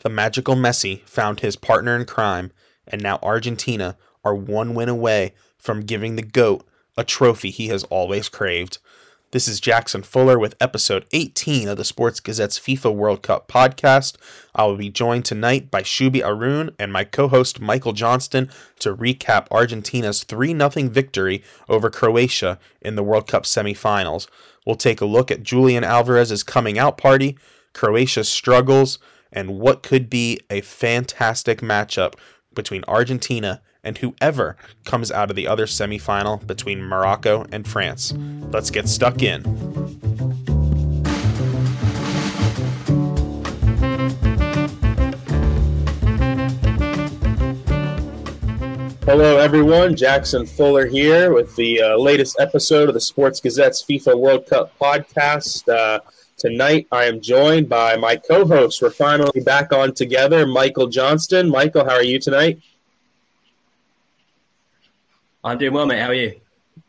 The magical Messi found his partner in crime, and now Argentina are one win away from giving the GOAT a trophy he has always craved. This is Jackson Fuller with episode 18 of the Sports Gazette's FIFA World Cup podcast. I will be joined tonight by Shubi Arun and my co host Michael Johnston to recap Argentina's 3 0 victory over Croatia in the World Cup semifinals. We'll take a look at Julian Alvarez's coming out party, Croatia's struggles, and what could be a fantastic matchup between Argentina and whoever comes out of the other semifinal between Morocco and France. Let's get stuck in. Hello, everyone. Jackson Fuller here with the uh, latest episode of the Sports Gazette's FIFA World Cup podcast. Uh, tonight, I am joined by my co hosts. We're finally back on together, Michael Johnston. Michael, how are you tonight? I'm doing well, mate. How are you?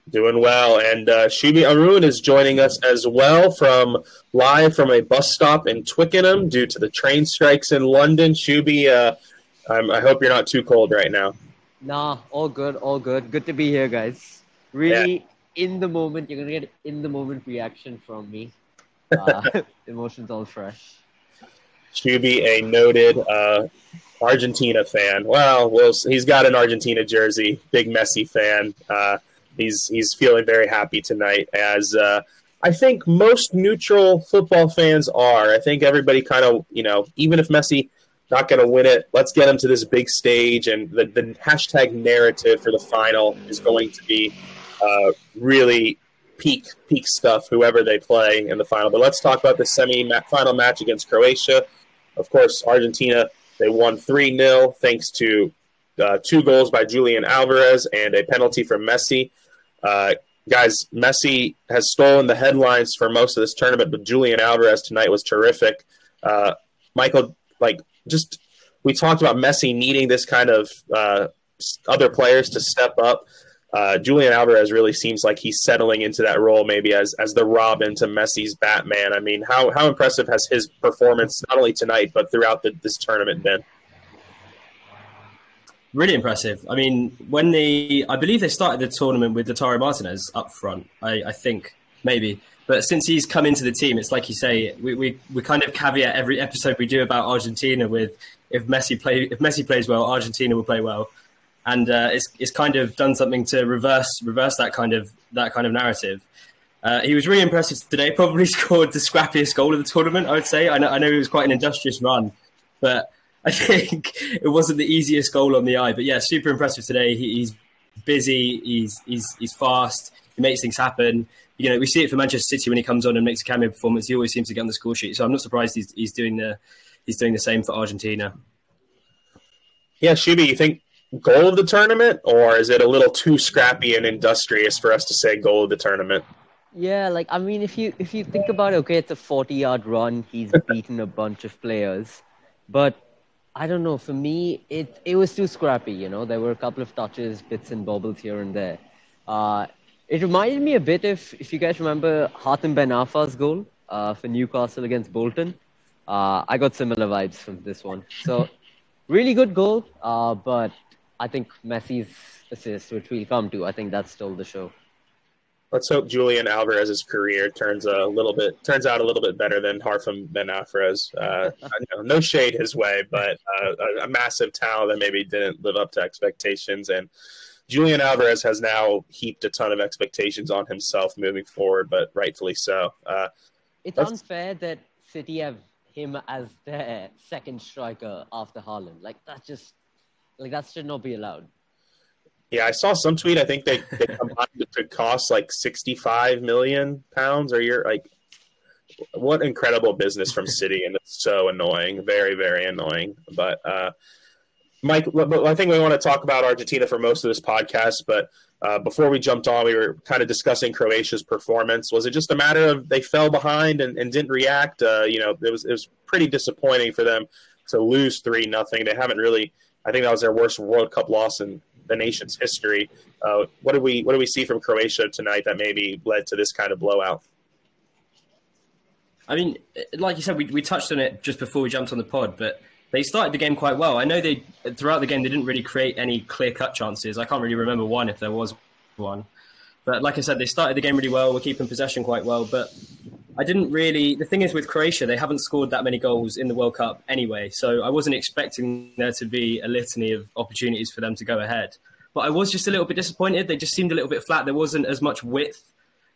Doing well. And uh, Shubi Arun is joining us as well from live from a bus stop in Twickenham due to the train strikes in London. Shubi, uh, I hope you're not too cold right now. Nah, all good, all good. Good to be here, guys. Really yeah. in the moment. You're gonna get in the moment reaction from me. Uh, emotions all fresh. Shubi, a noted uh, Argentina fan. Well, well, he's got an Argentina jersey. Big Messi fan. Uh, he's he's feeling very happy tonight, as uh, I think most neutral football fans are. I think everybody kind of you know, even if Messi not going to win it, let's get him to this big stage, and the, the hashtag narrative for the final is going to be uh, really peak peak stuff. Whoever they play in the final, but let's talk about the semi final match against Croatia. Of course, Argentina they won 3 0 thanks to uh, two goals by Julian Alvarez and a penalty from Messi. Uh, guys, Messi has stolen the headlines for most of this tournament, but Julian Alvarez tonight was terrific. Uh, Michael, like, just we talked about Messi needing this kind of uh, other players to step up uh, Julian Alvarez really seems like he's settling into that role, maybe as as the Robin to Messi's Batman. I mean, how how impressive has his performance not only tonight but throughout the, this tournament been? Really impressive. I mean, when they, I believe they started the tournament with Lautaro Martinez up front. I, I think maybe, but since he's come into the team, it's like you say, we, we, we kind of caveat every episode we do about Argentina with if Messi play if Messi plays well, Argentina will play well and uh, it's, it's kind of done something to reverse reverse that kind of that kind of narrative. Uh, he was really impressive today. Probably scored the scrappiest goal of the tournament. I would say. I know, I know it was quite an industrious run, but I think it wasn't the easiest goal on the eye. But yeah, super impressive today. He, he's busy. He's he's he's fast. He makes things happen. You know, we see it for Manchester City when he comes on and makes a cameo performance. He always seems to get on the score sheet. So I'm not surprised he's he's doing the he's doing the same for Argentina. Yeah, Shubi, you think goal of the tournament, or is it a little too scrappy and industrious for us to say goal of the tournament? Yeah, like I mean, if you if you think about it, okay, it's a forty-yard run. He's beaten a bunch of players, but I don't know. For me, it it was too scrappy. You know, there were a couple of touches, bits and bobbles here and there. Uh, it reminded me a bit if if you guys remember Hatem Ben Arfa's goal uh, for Newcastle against Bolton. Uh, I got similar vibes from this one. So, really good goal, uh, but I think Messi's assist, which we'll come to, I think that stole the show. Let's hope Julian Alvarez's career turns a little bit turns out a little bit better than Hatem Ben Arfa's. Uh, no, no, shade his way, but uh, a, a, massive talent that maybe didn't live up to expectations. And Julian Alvarez has now heaped a ton of expectations on himself moving forward, but rightfully so. Uh, it's unfair that City have him as their second striker after Haaland. Like that's just like that should not be allowed. Yeah, I saw some tweet. I think they, they combined it could cost like sixty-five million pounds a year. Like, what incredible business from City, and it's so annoying, very, very annoying. But uh, Mike, I think we want to talk about Argentina for most of this podcast. But uh, before we jumped on, we were kind of discussing Croatia's performance. Was it just a matter of they fell behind and, and didn't react? Uh, you know, it was it was pretty disappointing for them to lose three nothing. They haven't really I think that was their worst World Cup loss in the nation's history. Uh, what do we what do we see from Croatia tonight that maybe led to this kind of blowout? I mean, like you said, we, we touched on it just before we jumped on the pod, but they started the game quite well. I know they throughout the game they didn't really create any clear cut chances. I can't really remember one if there was one. But like I said, they started the game really well. We're keeping possession quite well. But I didn't really. The thing is with Croatia, they haven't scored that many goals in the World Cup anyway. So I wasn't expecting there to be a litany of opportunities for them to go ahead. But I was just a little bit disappointed. They just seemed a little bit flat. There wasn't as much width.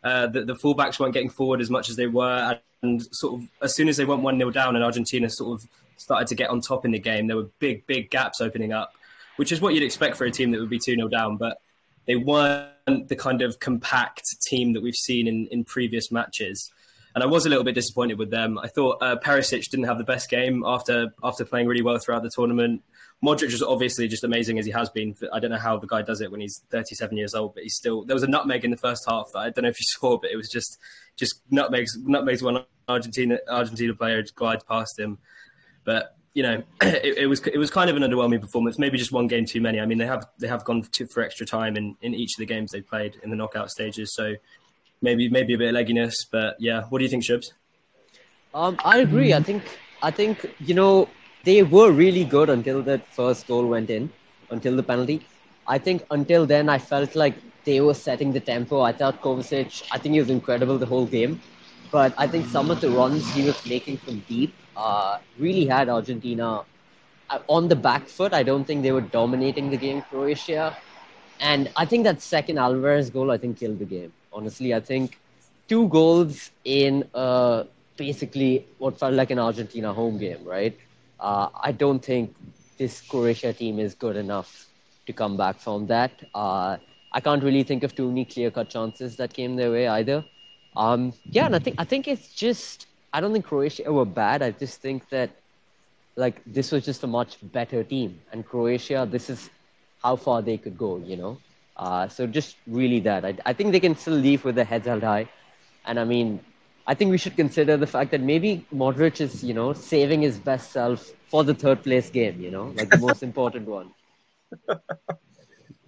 Uh, the, the fullbacks weren't getting forward as much as they were. And sort of as soon as they went 1 0 down and Argentina sort of started to get on top in the game, there were big, big gaps opening up, which is what you'd expect for a team that would be 2 0 down. But they weren't the kind of compact team that we've seen in, in previous matches. And I was a little bit disappointed with them. I thought uh, Perisic didn't have the best game after after playing really well throughout the tournament. Modric was obviously just amazing as he has been. I don't know how the guy does it when he's 37 years old, but he's still. There was a nutmeg in the first half that I don't know if you saw, but it was just just nutmegs nutmegs one Argentina Argentina player glides past him. But you know, it, it, was it was kind of an underwhelming performance. Maybe just one game too many. I mean, they have they have gone to, for extra time in, in each of the games they played in the knockout stages. So maybe maybe a bit of legginess. But yeah, what do you think, Shubs? Um, I agree. I think I think you know they were really good until that first goal went in, until the penalty. I think until then, I felt like they were setting the tempo. I thought Kovacic, I think he was incredible the whole game. But I think some of the runs he was making from deep uh, really had Argentina uh, on the back foot. I don't think they were dominating the game, Croatia. And I think that second Alvarez goal, I think, killed the game. Honestly, I think two goals in uh, basically what felt like an Argentina home game, right? Uh, I don't think this Croatia team is good enough to come back from that. Uh, I can't really think of too many clear cut chances that came their way either. Um, yeah, and I think I think it's just I don't think Croatia were bad. I just think that like this was just a much better team, and Croatia, this is how far they could go, you know. Uh, so just really that I, I think they can still leave with their heads held high, and I mean, I think we should consider the fact that maybe Modric is you know saving his best self for the third place game, you know, like the most important one.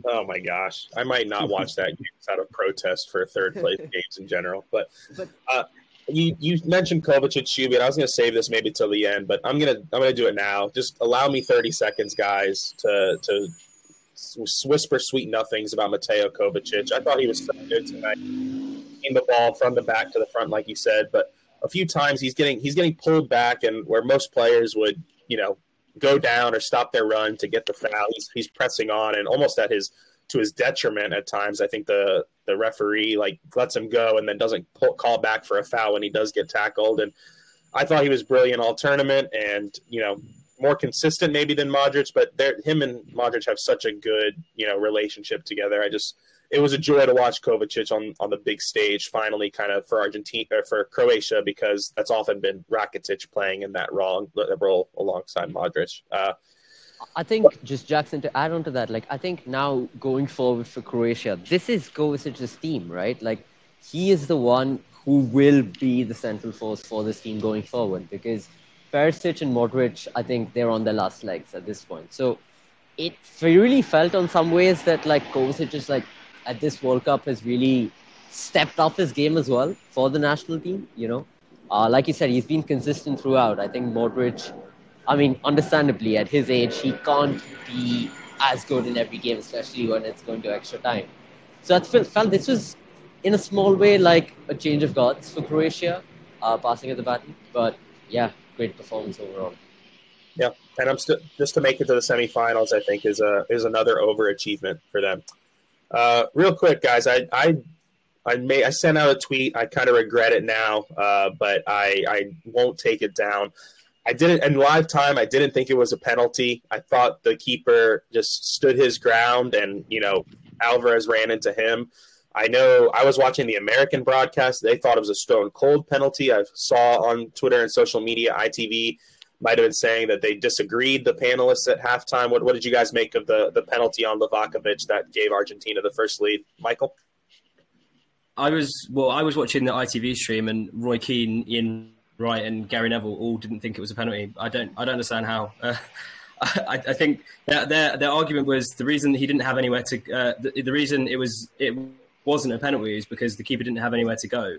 Oh my gosh, I might not watch that game out of protest for third place games in general. But, uh, you you mentioned Kovacic, Shubi, I was going to save this maybe till the end, but I'm gonna I'm gonna do it now. Just allow me 30 seconds, guys, to to whisper sweet nothings about Mateo Kovacic. I thought he was so good tonight, in the ball from the back to the front, like you said, but a few times he's getting he's getting pulled back, and where most players would you know go down or stop their run to get the foul. He's, he's pressing on and almost at his to his detriment at times. I think the the referee like lets him go and then doesn't pull, call back for a foul when he does get tackled. And I thought he was brilliant all tournament and you know more consistent maybe than Modric, but him and Modric have such a good you know relationship together. I just it was a joy to watch Kovacic on, on the big stage finally kind of for Argentina for Croatia because that's often been Rakitic playing in that role, role alongside Modric. Uh, I think just Jackson to add on to that, like I think now going forward for Croatia, this is Kovacic's team, right? Like he is the one who will be the central force for this team going forward because Perisic and Modric, I think they're on their last legs at this point. So it really felt on some ways that like Kovacic is like at this World Cup has really stepped up his game as well for the national team. You know, uh, like you said, he's been consistent throughout. I think Modric, I mean, understandably at his age, he can't be as good in every game, especially when it's going to extra time. So I felt this was, in a small way, like a change of guards for Croatia, uh, passing at the baton. But yeah, great performance overall. Yeah, and I'm still just to make it to the semifinals. I think is a is another overachievement for them. Uh, real quick, guys, I I I may I sent out a tweet. I kind of regret it now, uh, but I I won't take it down. I didn't in live time. I didn't think it was a penalty. I thought the keeper just stood his ground, and you know Alvarez ran into him. I know I was watching the American broadcast. They thought it was a stone cold penalty. I saw on Twitter and social media, ITV might have been saying that they disagreed, the panelists at halftime. What, what did you guys make of the, the penalty on Livakovic that gave Argentina the first lead? Michael? I was well. I was watching the ITV stream, and Roy Keane, Ian Wright, and Gary Neville all didn't think it was a penalty. I don't. I don't understand how. Uh, I, I, think their, their, their argument was the reason he didn't have anywhere to. Uh, the, the reason it was it wasn't a penalty is because the keeper didn't have anywhere to go.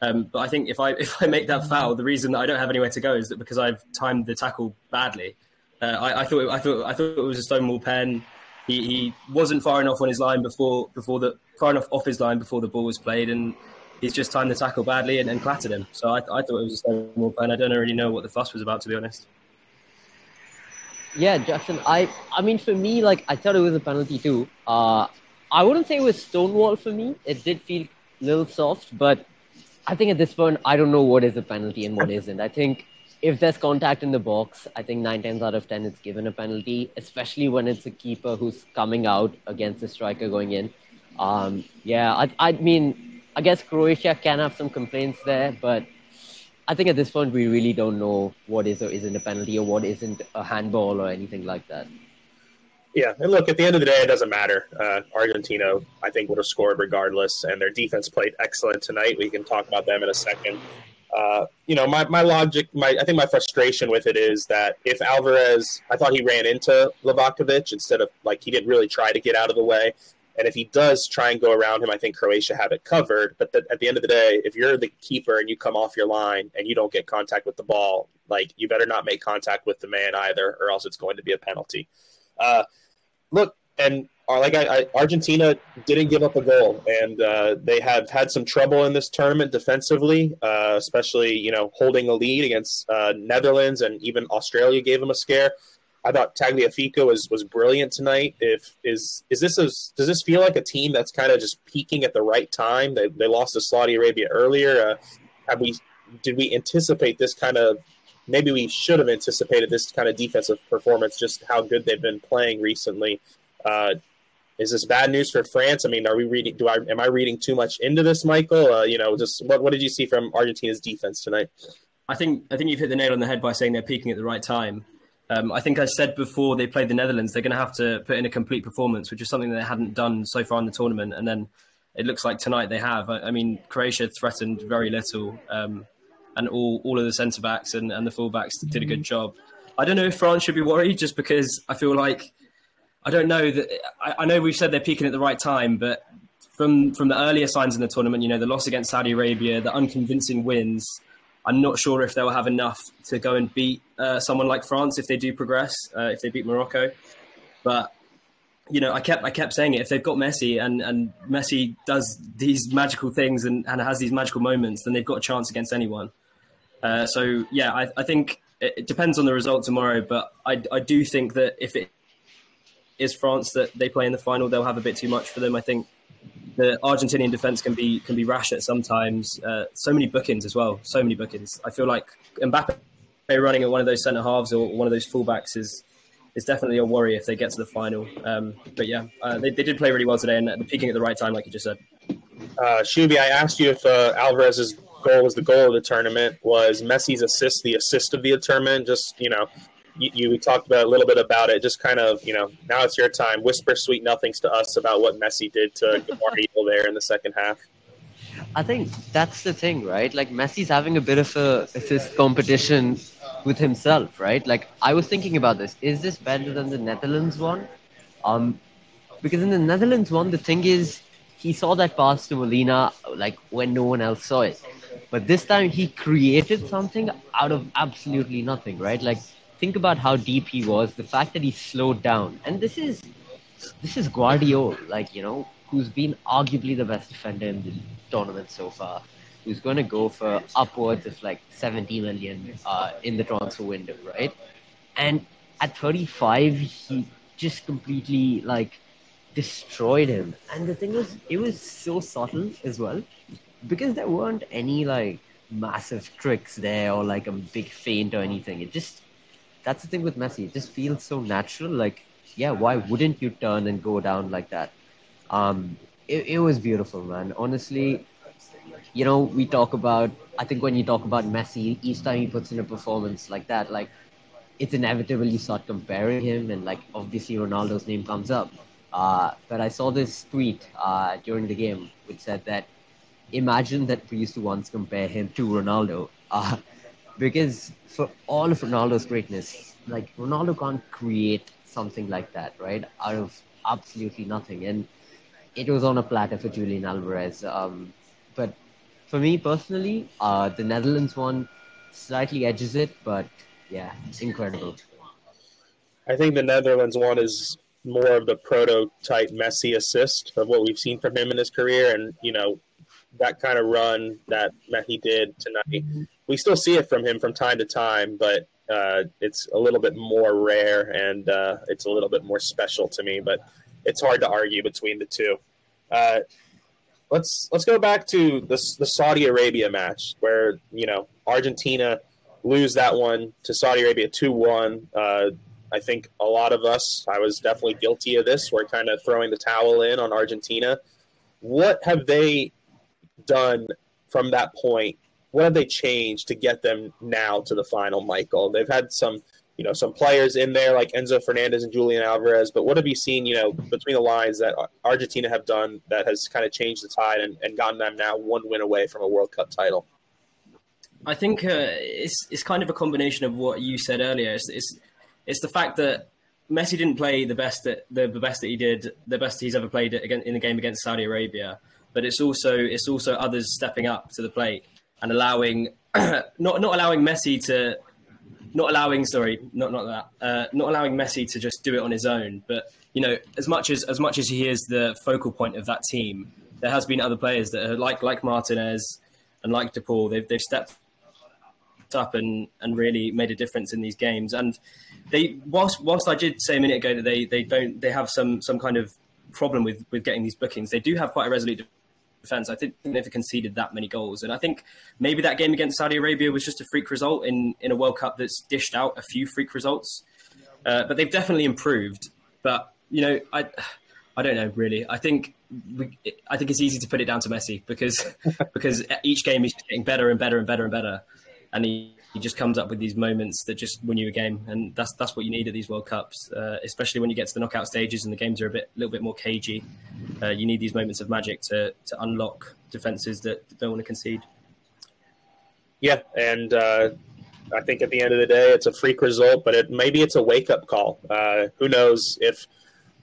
Um, but I think if I if I make that foul, the reason that I don't have anywhere to go is that because I've timed the tackle badly. Uh, I, I, thought I thought I thought it was a Stonewall pen. He, he wasn't far enough on his line before before the far enough off his line before the ball was played, and he's just timed the tackle badly and, and clattered him. So I, I thought it was a Stonewall pen. I don't really know what the fuss was about, to be honest. Yeah, Jackson. I I mean, for me, like I thought it was a penalty too. Uh, I wouldn't say it was Stonewall for me. It did feel a little soft, but I think at this point, I don't know what is a penalty and what isn't. I think if there's contact in the box, I think nine times out of ten it's given a penalty, especially when it's a keeper who's coming out against a striker going in. Um, yeah, I, I mean, I guess Croatia can have some complaints there, but I think at this point we really don't know what is or isn't a penalty or what isn't a handball or anything like that. Yeah, and look, at the end of the day, it doesn't matter. Uh, Argentina, I think, would have scored regardless, and their defense played excellent tonight. We can talk about them in a second. Uh, you know, my, my logic, my I think my frustration with it is that if Alvarez, I thought he ran into Livakovic instead of like he didn't really try to get out of the way. And if he does try and go around him, I think Croatia have it covered. But the, at the end of the day, if you're the keeper and you come off your line and you don't get contact with the ball, like you better not make contact with the man either, or else it's going to be a penalty. Uh, look, and uh, like I, I, Argentina didn't give up a goal, and uh, they have had some trouble in this tournament defensively, uh, especially you know holding a lead against uh, Netherlands and even Australia gave them a scare. I thought Tagliafico was was brilliant tonight. If is is this a, does this feel like a team that's kind of just peaking at the right time? They they lost to Saudi Arabia earlier. Uh, have we did we anticipate this kind of maybe we should have anticipated this kind of defensive performance, just how good they've been playing recently. Uh, is this bad news for France? I mean, are we reading? Do I am I reading too much into this, Michael? Uh, you know, just what what did you see from Argentina's defense tonight? I think I think you've hit the nail on the head by saying they're peaking at the right time. Um, I think I said before they played the Netherlands, they're going to have to put in a complete performance, which is something they hadn't done so far in the tournament. And then it looks like tonight they have. I, I mean, Croatia threatened very little. Um, and all, all of the centre backs and, and the full backs did a good job. I don't know if France should be worried just because I feel like I don't know that I, I, know we've said they're peaking at the right time, but from from the earlier signs in the tournament, you know, the loss against Saudi Arabia, the unconvincing wins, I'm not sure if they'll have enough to go and beat uh, someone like France if they do progress, uh, if they beat Morocco. But you know, I kept I kept saying it. If they've got Messi and and Messi does these magical things and, and has these magical moments, then they've got a chance against anyone. Uh, so yeah, I, I think it, it, depends on the result tomorrow, but I, I do think that if it is France that they play in the final, they'll have a bit too much for them. I think the Argentinian defense can be can be rash at sometimes. Uh, so many bookings as well, so many bookings. I feel like Mbappe running at one of those centre halves or one of those fullbacks is is definitely a worry if they get to the final. Um, but yeah, uh, they, they did play really well today and they're peaking at the right time, like you just said. Uh, I asked you if uh, Alvarez's goal was the goal of the tournament. Was Messi's assist the assist of the tournament? Just you know, you, you talked about a little bit about it. Just kind of you know, now it's your time. Whisper sweet nothings to us about what Messi did to Eagle there in the second half. I think that's the thing, right? Like Messi's having a bit of a assist competition with himself, right? Like I was thinking about this. Is this better than the Netherlands one? Um, because in the Netherlands one, the thing is, he saw that pass to Molina like when no one else saw it. But this time he created something out of absolutely nothing, right? Like think about how deep he was, the fact that he slowed down. And this is this is Gvardiol, like, you know, who's been arguably the best defender in the tournament so far, who's going to go for upwards of like 70 million uh, in the transfer window, right? And at 35, he just completely like destroyed him. And the thing was, it was so subtle as well because there weren't any like massive tricks there or like a big feint or anything. It just that's the thing with Messi. It just feels so natural. Like, yeah, why wouldn't you turn and go down like that? Um, it, it was beautiful, man. Honestly, you know, we talk about. I think when you talk about Messi, each time he puts in a performance like that, like it's inevitable you start comparing him, and like obviously Ronaldo's name comes up. Uh, but I saw this tweet uh, during the game which said that imagine that we used to once compare him to Ronaldo. Uh, because for all of Ronaldo's greatness, like Ronaldo can't create something like that, right? Out of absolutely nothing. And it was on a platter for Julian Alvarez. Um, but for me personally, uh, the Netherlands one slightly edges it, but yeah, it's incredible. I think the Netherlands one is more of the prototype Messi assist of what we've seen from him in his career, and you know that kind of run that he did tonight. We still see it from him from time to time, but uh, it's a little bit more rare and uh, it's a little bit more special to me. But it's hard to argue between the two. Uh, let's let's go back to the the Saudi Arabia match where you know Argentina lose that one to Saudi Arabia two one. Uh, I think a lot of us, I was definitely guilty of this. We're kind of throwing the towel in on Argentina. What have they done from that point? What have they changed to get them now to the final, Michael? They've had some, you know, some players in there like Enzo Fernandez and Julian Alvarez, but what have you seen, you know, between the lines that Argentina have done that has kind of changed the tide and, and gotten them now one win away from a World Cup title? I think uh, it's it's kind of a combination of what you said earlier. It's, it's it's the fact that Messi didn't play the best that the, best that he did, the best he's ever played again in the game against Saudi Arabia but it's also it's also others stepping up to the plate and allowing not not allowing Messi to not allowing sorry not not that uh, not allowing Messi to just do it on his own. But you know, as much as as much as he is the focal point of that team, there has been other players that are like like Martinez and like De Paul. They've they've stepped up and and really made a difference in these games. And they whilst whilst I did say a minute ago that they they don't they have some some kind of problem with with getting these bookings. They do have quite a resolute defense. I think they never conceded that many goals, and I think maybe that game against Saudi Arabia was just a freak result in in a World Cup that's dished out a few freak results. Uh, but they've definitely improved. But you know, I I don't know really. I think we, I think it's easy to put it down to Messi because because each game he's getting better and better and better and better, and he he just comes up with these moments that just win you a game, and that's that's what you need at these World Cups, uh, especially when you get to the knockout stages and the games are a bit, little bit more cagey. Uh, you need these moments of magic to to unlock defenses that don't want to concede. Yeah, and uh, I think at the end of the day, it's a freak result, but it, maybe it's a wake up call. Uh, who knows if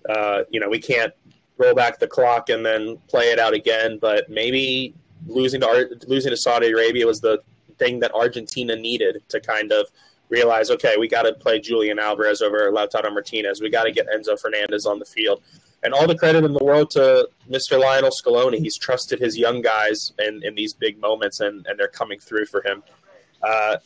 uh, you know we can't roll back the clock and then play it out again, but maybe losing to losing to Saudi Arabia was the thing that Argentina needed to kind of realize, okay, we got to play Julian Alvarez over Lautaro Martinez. We got to get Enzo Fernandez on the field. And all the credit in the world to Mr. Lionel Scaloni. He's trusted his young guys in, in these big moments, and, and they're coming through for him. Uh,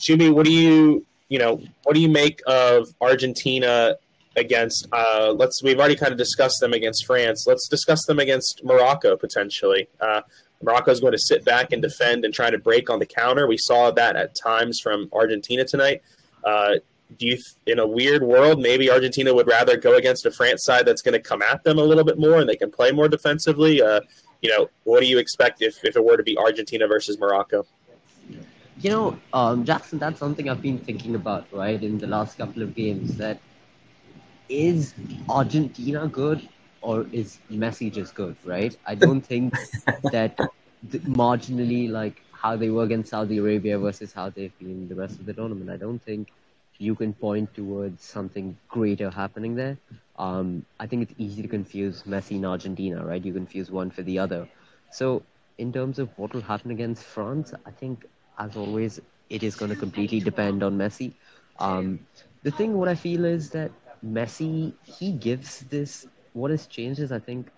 Shubi, what do you you know what do you make of Argentina against? Uh, let's we've already kind of discussed them against France. Let's discuss them against Morocco potentially. Uh, Morocco is going to sit back and defend and try to break on the counter. We saw that at times from Argentina tonight. Uh, do you, in a weird world, maybe Argentina would rather go against a France side that's going to come at them a little bit more and they can play more defensively? Uh, you know, what do you expect if, if it were to be Argentina versus Morocco? You know, um, Jackson, that's something I've been thinking about, right, in the last couple of games. That is Argentina good or is Messi just good, right? I don't think that marginally like how they were against Saudi Arabia versus how they've been the rest of the tournament. I don't think you can point towards something greater happening there. Um, I think it's easy to confuse Messi and Argentina, right? You confuse one for the other. So, in terms of what will happen against France, I think, as always, it is going to completely depend on Messi. Um, the thing, what I feel is that Messi, he gives this what has changed is I think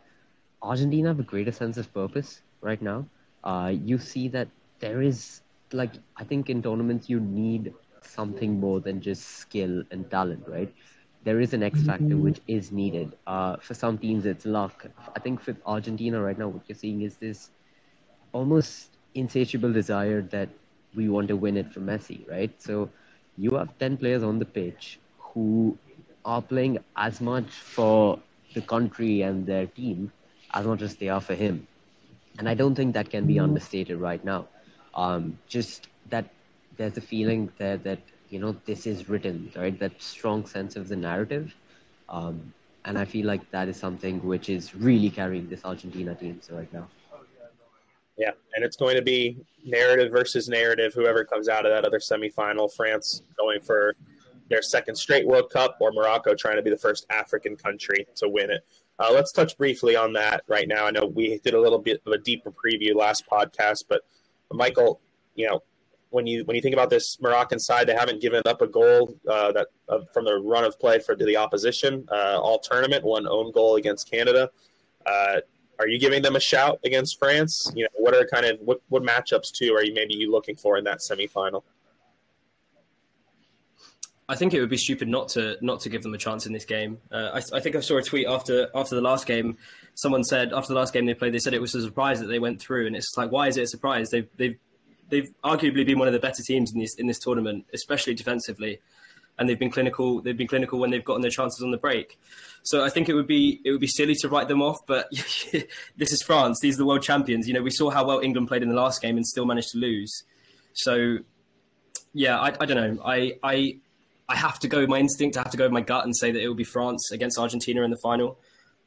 Argentina have a greater sense of purpose right now. Uh, you see that there is like I think in tournaments you need something more than just skill and talent, right? There is an X factor mm-hmm. which is needed. Uh, for some teams, it's luck. I think for Argentina right now, what you're seeing is this almost insatiable desire that we want to win it for Messi, right? So you have 10 players on the pitch who are playing as much for the country and their team as much as they are for him. And I don't think that can be understated right now. Um, just that there's a feeling there that, you know, this is written, right? That strong sense of the narrative. Um, and I feel like that is something which is really carrying this Argentina team so right now. Yeah, and it's going to be narrative versus narrative. Whoever comes out of that other semifinal, France going for their second straight World Cup, or Morocco trying to be the first African country to win it. Uh, let's touch briefly on that right now. I know we did a little bit of a deeper preview last podcast, but Michael, you know, when you when you think about this Moroccan side, they haven't given up a goal uh, that uh, from the run of play for the opposition uh, all tournament. One own goal against Canada. Uh, are you giving them a shout against France? You know, what are kind of what, what matchups too are you maybe you looking for in that semifinal? I think it would be stupid not to not to give them a chance in this game. Uh, I, I, think I saw a tweet after after the last game. Someone said after the last game they played, they said it was a surprise that they went through, and it's like, why is it a surprise? They've they've they've arguably been one of the better teams in this in this tournament, especially defensively, and they've been clinical. They've been clinical when they've gotten their chances on the break. So I think it would be it would be silly to write them off. But this is France; these are the world champions. You know, we saw how well England played in the last game and still managed to lose. So yeah, I, I don't know. I I I have to go with my instinct. I have to go with my gut and say that it will be France against Argentina in the final.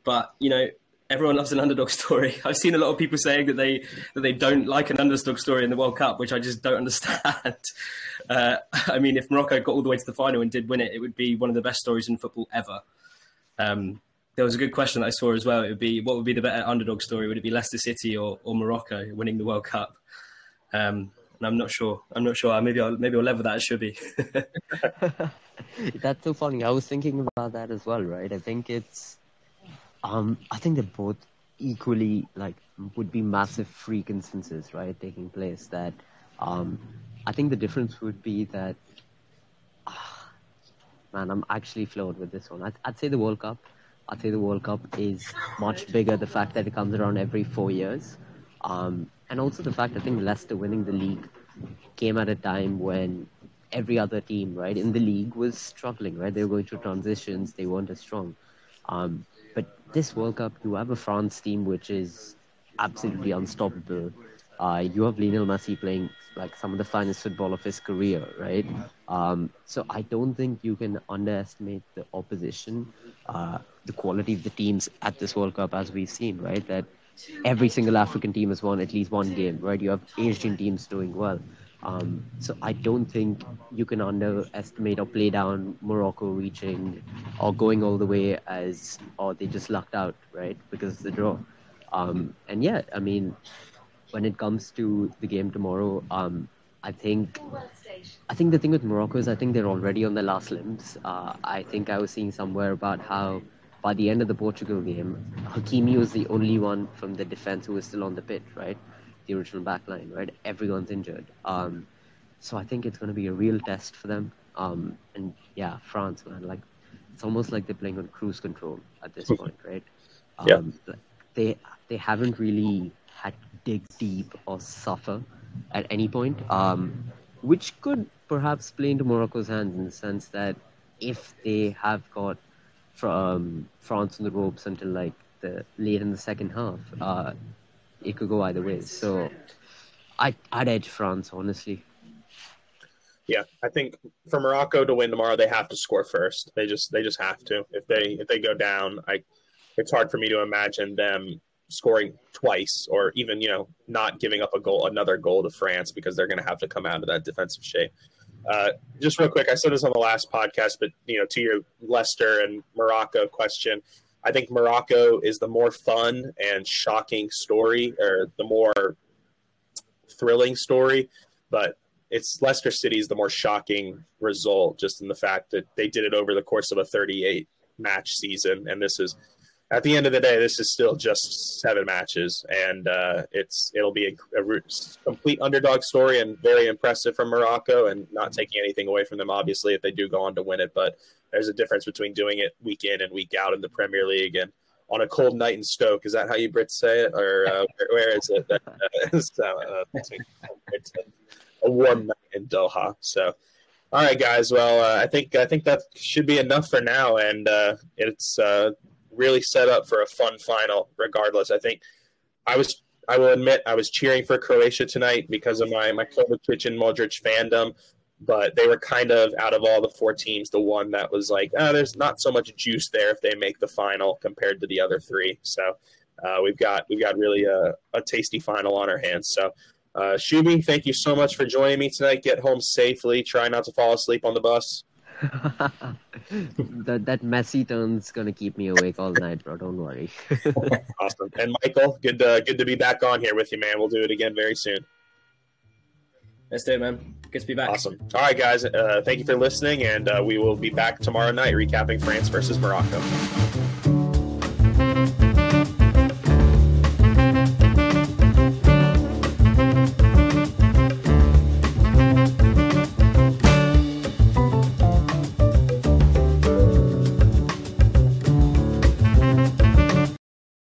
But you know, everyone loves an underdog story. I've seen a lot of people saying that they that they don't like an underdog story in the World Cup, which I just don't understand. Uh, I mean, if Morocco got all the way to the final and did win it, it would be one of the best stories in football ever. Um, there was a good question that I saw as well. It would be what would be the better underdog story? Would it be Leicester City or, or Morocco winning the World Cup? Um, and I'm not sure. I'm not sure. Maybe I'll maybe I'll level that. It should be. That's so funny. I was thinking about that as well. Right. I think it's. Um. I think they're both equally like would be massive freak instances, right, taking place. That. Um. I think the difference would be that. Man, I'm actually floored with this one. I'd, I'd say the World Cup. I'd say the World Cup is much bigger. The fact that it comes around every four years. Um, and also the fact I think Leicester winning the league came at a time when every other team, right, in the league was struggling, right? They were going through transitions, they weren't as strong. Um, but this World Cup, you have a France team which is absolutely unstoppable. Uh, you have Lionel Messi playing like some of the finest football of his career, right? Um, so I don't think you can underestimate the opposition, uh, the quality of the teams at this World Cup, as we've seen, right? That every single African team has won at least one game, right? You have Asian teams doing well. Um, so I don't think you can underestimate or play down Morocco reaching or going all the way as, or they just lucked out, right? Because of the draw. Um, and yeah, I mean, when it comes to the game tomorrow, um, I think I think the thing with Morocco is I think they're already on their last limbs. Uh, I think I was seeing somewhere about how by the end of the Portugal game, Hakimi was the only one from the defense who was still on the pitch, right? The original backline, right? Everyone's injured. Um, so I think it's going to be a real test for them. Um, and yeah, France, man, like it's almost like they're playing on cruise control at this point, right? Um, yeah. They they haven't really had to dig deep or suffer at any point, um, which could perhaps play into Morocco's hands in the sense that if they have got from France on the ropes until like the late in the second half. Uh, it could go either way. So I, I'd edge France, honestly. Yeah, I think for Morocco to win tomorrow, they have to score first. They just they just have to. If they if they go down, I it's hard for me to imagine them scoring twice or even you know not giving up a goal another goal to France because they're going to have to come out of that defensive shape. Uh, just real quick, I said this on the last podcast, but you know, to your Leicester and Morocco question, I think Morocco is the more fun and shocking story, or the more thrilling story. But it's Leicester City's the more shocking result, just in the fact that they did it over the course of a 38 match season, and this is at the end of the day, this is still just seven matches, and uh, it's it'll be a, a, complete underdog story and very impressive from Morocco, and not taking anything away from them, obviously, if they do go on to win it. But there's a difference between doing it week in and week out in the Premier League, and on a cold night in Stoke. Is that how you Brits say it, or uh, where, where is it? Uh, so, uh, it's a, a warm night in Doha. So. All right, guys. Well, uh, I think I think that should be enough for now, and uh, it's uh, really set up for a fun final. Regardless, I think I was. I will admit I was cheering for Croatia tonight because of my my Kovacic and Modric fandom, but they were kind of out of all the four teams the one that was like, oh, there's not so much juice there if they make the final compared to the other three. So uh, we've got we've got really a, a tasty final on our hands. So. Uh, thank you so much for joining me tonight. Get home safely. Try not to fall asleep on the bus. that that Messi turn's gonna keep me awake all night, bro. Don't worry. awesome. And Michael, good to, good to be back on here with you, man. We'll do it again very soon. Let's do it, man. Good to be back. Awesome. All right, guys. Uh, thank you for listening, and uh, we will be back tomorrow night recapping France versus Morocco.